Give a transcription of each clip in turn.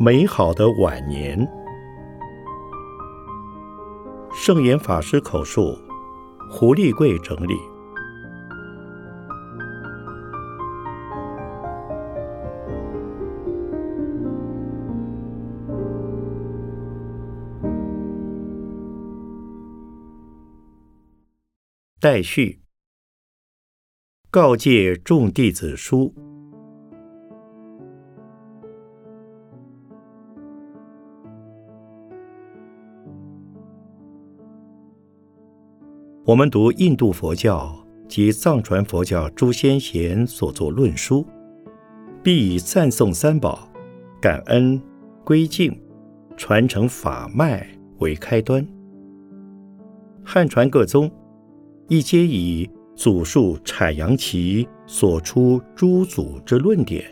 美好的晚年。圣严法师口述，胡立贵整理。待续。告诫众弟子书。我们读印度佛教及藏传佛教诸先贤所作论书，必以赞颂三宝、感恩、归敬、传承法脉为开端。汉传各宗亦皆以祖述阐扬其所出诸祖之论点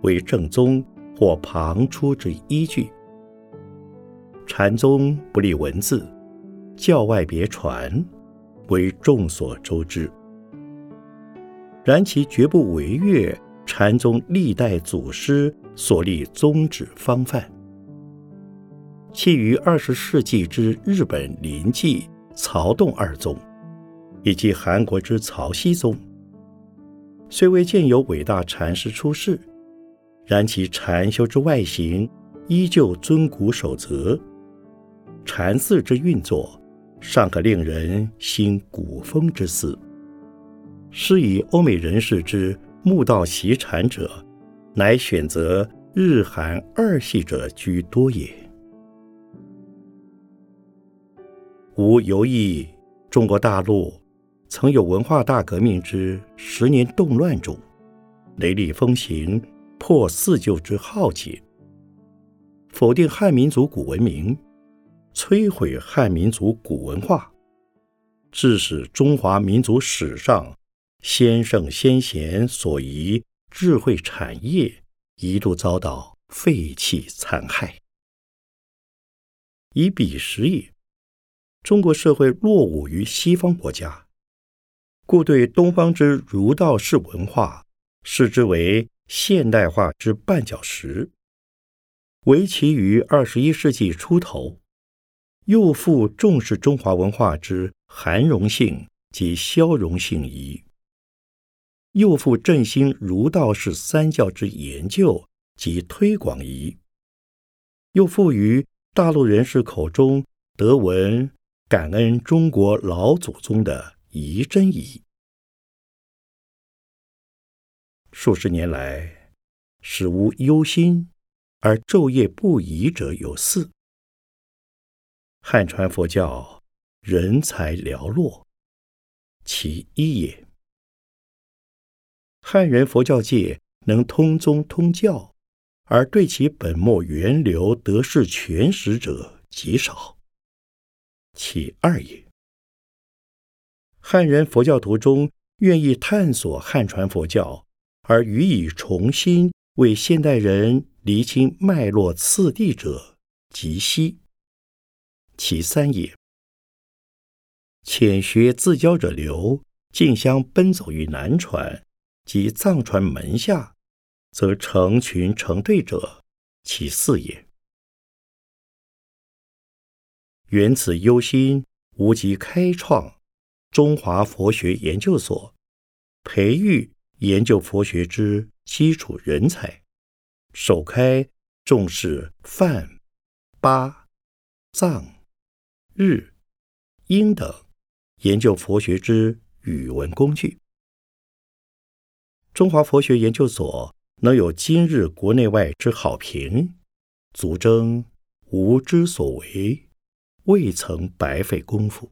为正宗或旁出之依据。禅宗不立文字，教外别传。为众所周知，然其绝不违越禅宗历代祖师所立宗旨方范。其余二十世纪之日本临济、曹洞二宗，以及韩国之曹溪宗，虽未见有伟大禅师出世，然其禅修之外形依旧遵古守则，禅寺之运作。尚可令人心古风之思。是以欧美人士之慕道习禅者，乃选择日韩二系者居多也。吾犹忆中国大陆曾有文化大革命之十年动乱中，雷厉风行，破四旧之浩劫，否定汉民族古文明。摧毁汉民族古文化，致使中华民族史上先圣先贤所遗智慧产业一度遭到废弃残害。以彼时也，中国社会落伍于西方国家，故对东方之儒道式文化视之为现代化之绊脚石。唯其于二十一世纪初头。又复重视中华文化之含容性及消融性宜，又复振兴儒道是三教之研究及推广仪，又复于大陆人士口中德文感恩中国老祖宗的仪真仪。数十年来，使无忧心而昼夜不移者有四。汉传佛教人才寥落，其一也。汉人佛教界能通宗通教，而对其本末源流得势全实者极少，其二也。汉人佛教徒中愿意探索汉传佛教，而予以重新为现代人厘清脉络次第者极稀。其三也。浅学自教者流，竞相奔走于南传及藏传门下，则成群成队者，其四也。缘此忧心，无极开创中华佛学研究所，培育研究佛学之基础人才，首开重视梵、巴、藏。日、英等研究佛学之语文工具。中华佛学研究所能有今日国内外之好评，足证吾之所为未曾白费功夫。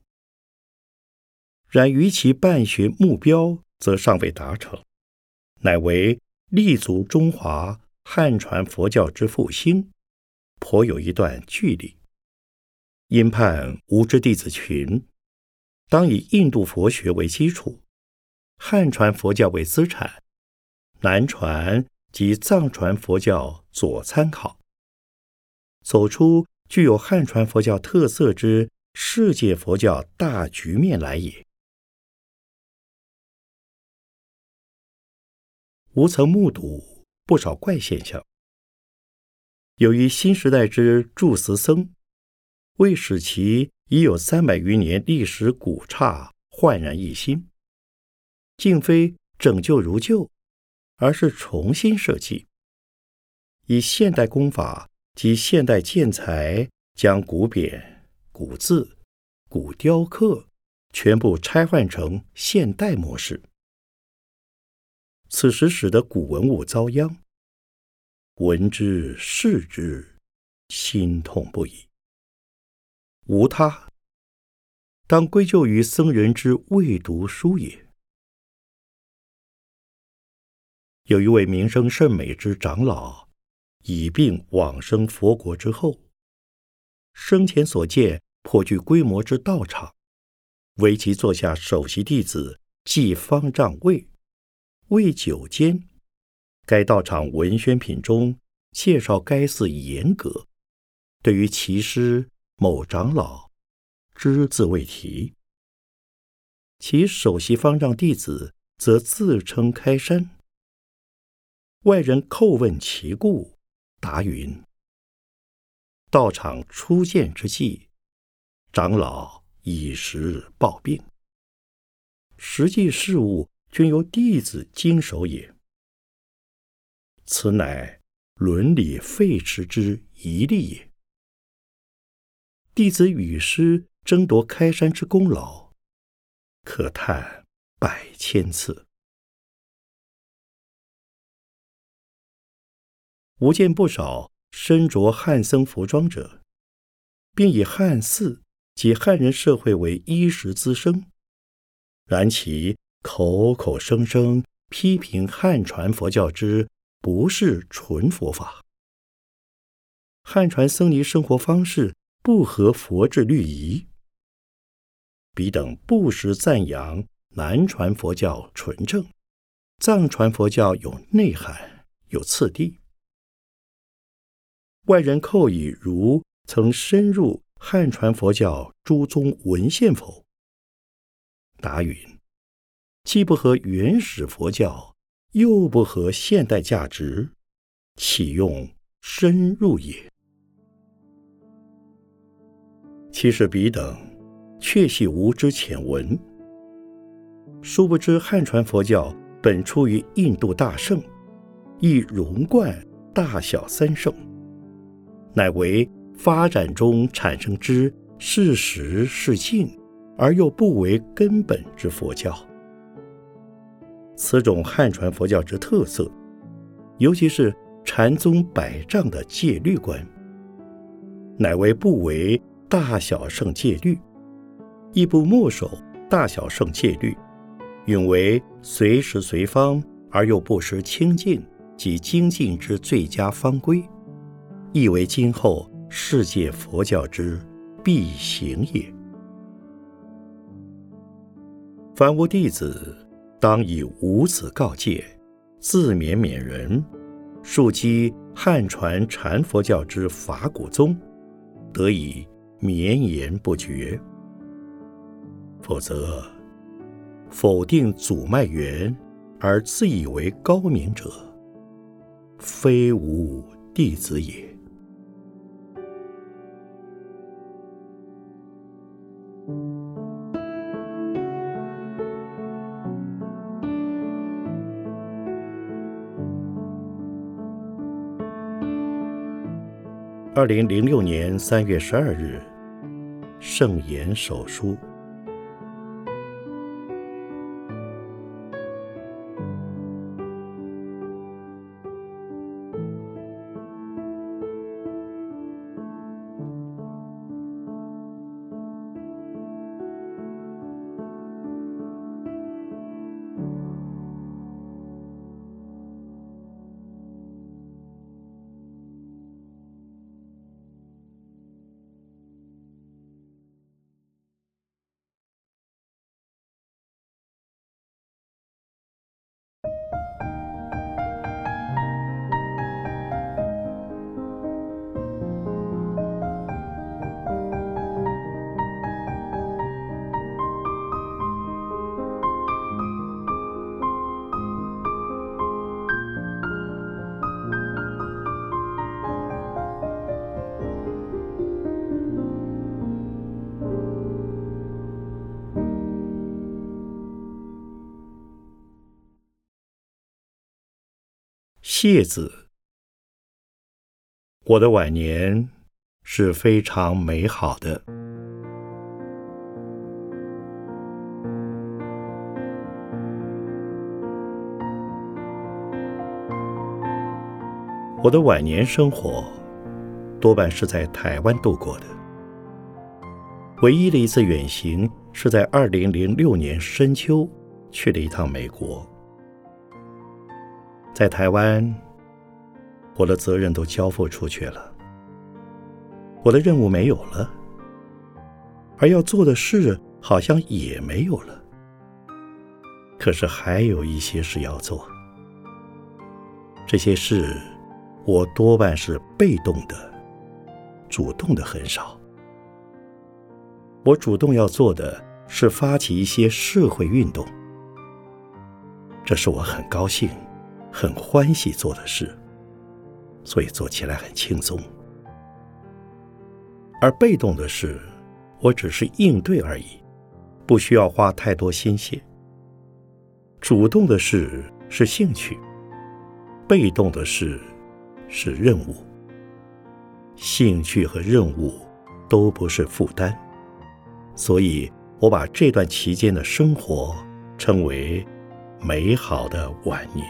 然于其办学目标，则尚未达成，乃为立足中华汉传佛教之复兴，颇有一段距离。因判无知弟子群，当以印度佛学为基础，汉传佛教为资产，南传及藏传佛教左参考，走出具有汉传佛教特色之世界佛教大局面来也。吾曾目睹不少怪现象，由于新时代之住持僧，为使其已有三百余年历史古刹焕然一新，竟非拯救如旧，而是重新设计，以现代工法及现代建材，将古匾、古字、古雕刻全部拆换成现代模式。此时使得古文物遭殃，闻之视之，心痛不已。无他，当归咎于僧人之未读书也。有一位名声甚美之长老，已病往生佛国之后，生前所建颇具规模之道场，为其座下首席弟子祭方丈位，位九间。该道场文宣品中介绍该寺严格，对于其师。某长老只字未提，其首席方丈弟子则自称开山。外人叩问其故，答云：道场初建之际，长老以时暴病，实际事务均由弟子经手也。此乃伦理废弛之一例也。弟子与师争夺开山之功劳，可叹百千次。吾见不少身着汉僧服装者，并以汉寺及汉人社会为衣食滋生，然其口口声声批评汉传佛教之不是纯佛法，汉传僧尼生活方式。不合佛制律仪，彼等不时赞扬南传佛教纯正，藏传佛教有内涵、有次第。外人叩以如曾深入汉传佛教诸宗文献否？答云：既不合原始佛教，又不合现代价值，岂用深入也？其实彼等确系无知浅闻，殊不知汉传佛教本出于印度大圣，亦融贯大小三圣，乃为发展中产生之事实是境，而又不为根本之佛教。此种汉传佛教之特色，尤其是禅宗百丈的戒律观，乃为不为。大小圣戒律，亦不墨守大小圣戒律，允为随时随方而又不失清净及精进之最佳方规，亦为今后世界佛教之必行也。凡无弟子，当以无此告诫，自勉勉人，庶积汉传禅佛教之法古宗，得以。绵延不绝，否则否定祖脉源而自以为高明者，非吾弟子也。二零零六年三月十二日，圣言手书。谢子。我的晚年是非常美好的。我的晚年生活多半是在台湾度过的。唯一的一次远行是在二零零六年深秋去了一趟美国。在台湾，我的责任都交付出去了，我的任务没有了，而要做的事好像也没有了。可是还有一些事要做，这些事。我多半是被动的，主动的很少。我主动要做的是发起一些社会运动，这是我很高兴、很欢喜做的事，所以做起来很轻松。而被动的事，我只是应对而已，不需要花太多心血。主动的事是兴趣，被动的事。是任务，兴趣和任务都不是负担，所以我把这段期间的生活称为美好的晚年。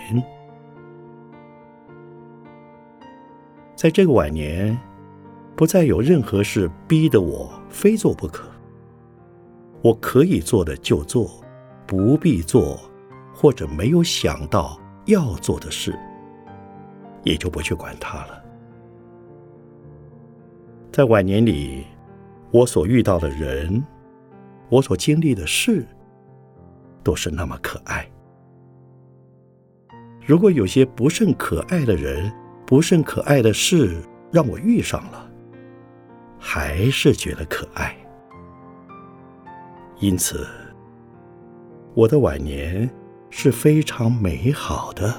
在这个晚年，不再有任何事逼得我非做不可。我可以做的就做，不必做或者没有想到要做的事。也就不去管它了。在晚年里，我所遇到的人，我所经历的事，都是那么可爱。如果有些不甚可爱的人、不甚可爱的事让我遇上了，还是觉得可爱。因此，我的晚年是非常美好的。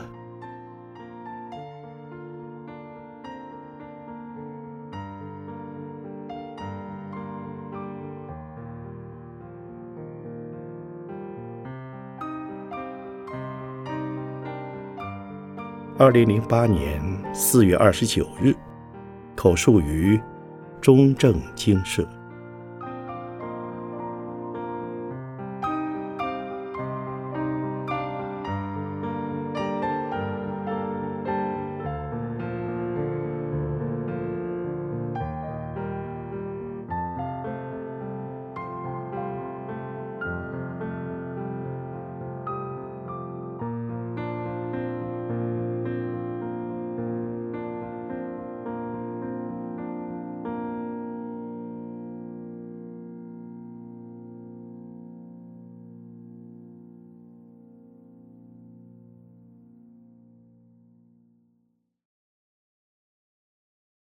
二零零八年四月二十九日，口述于中正经社。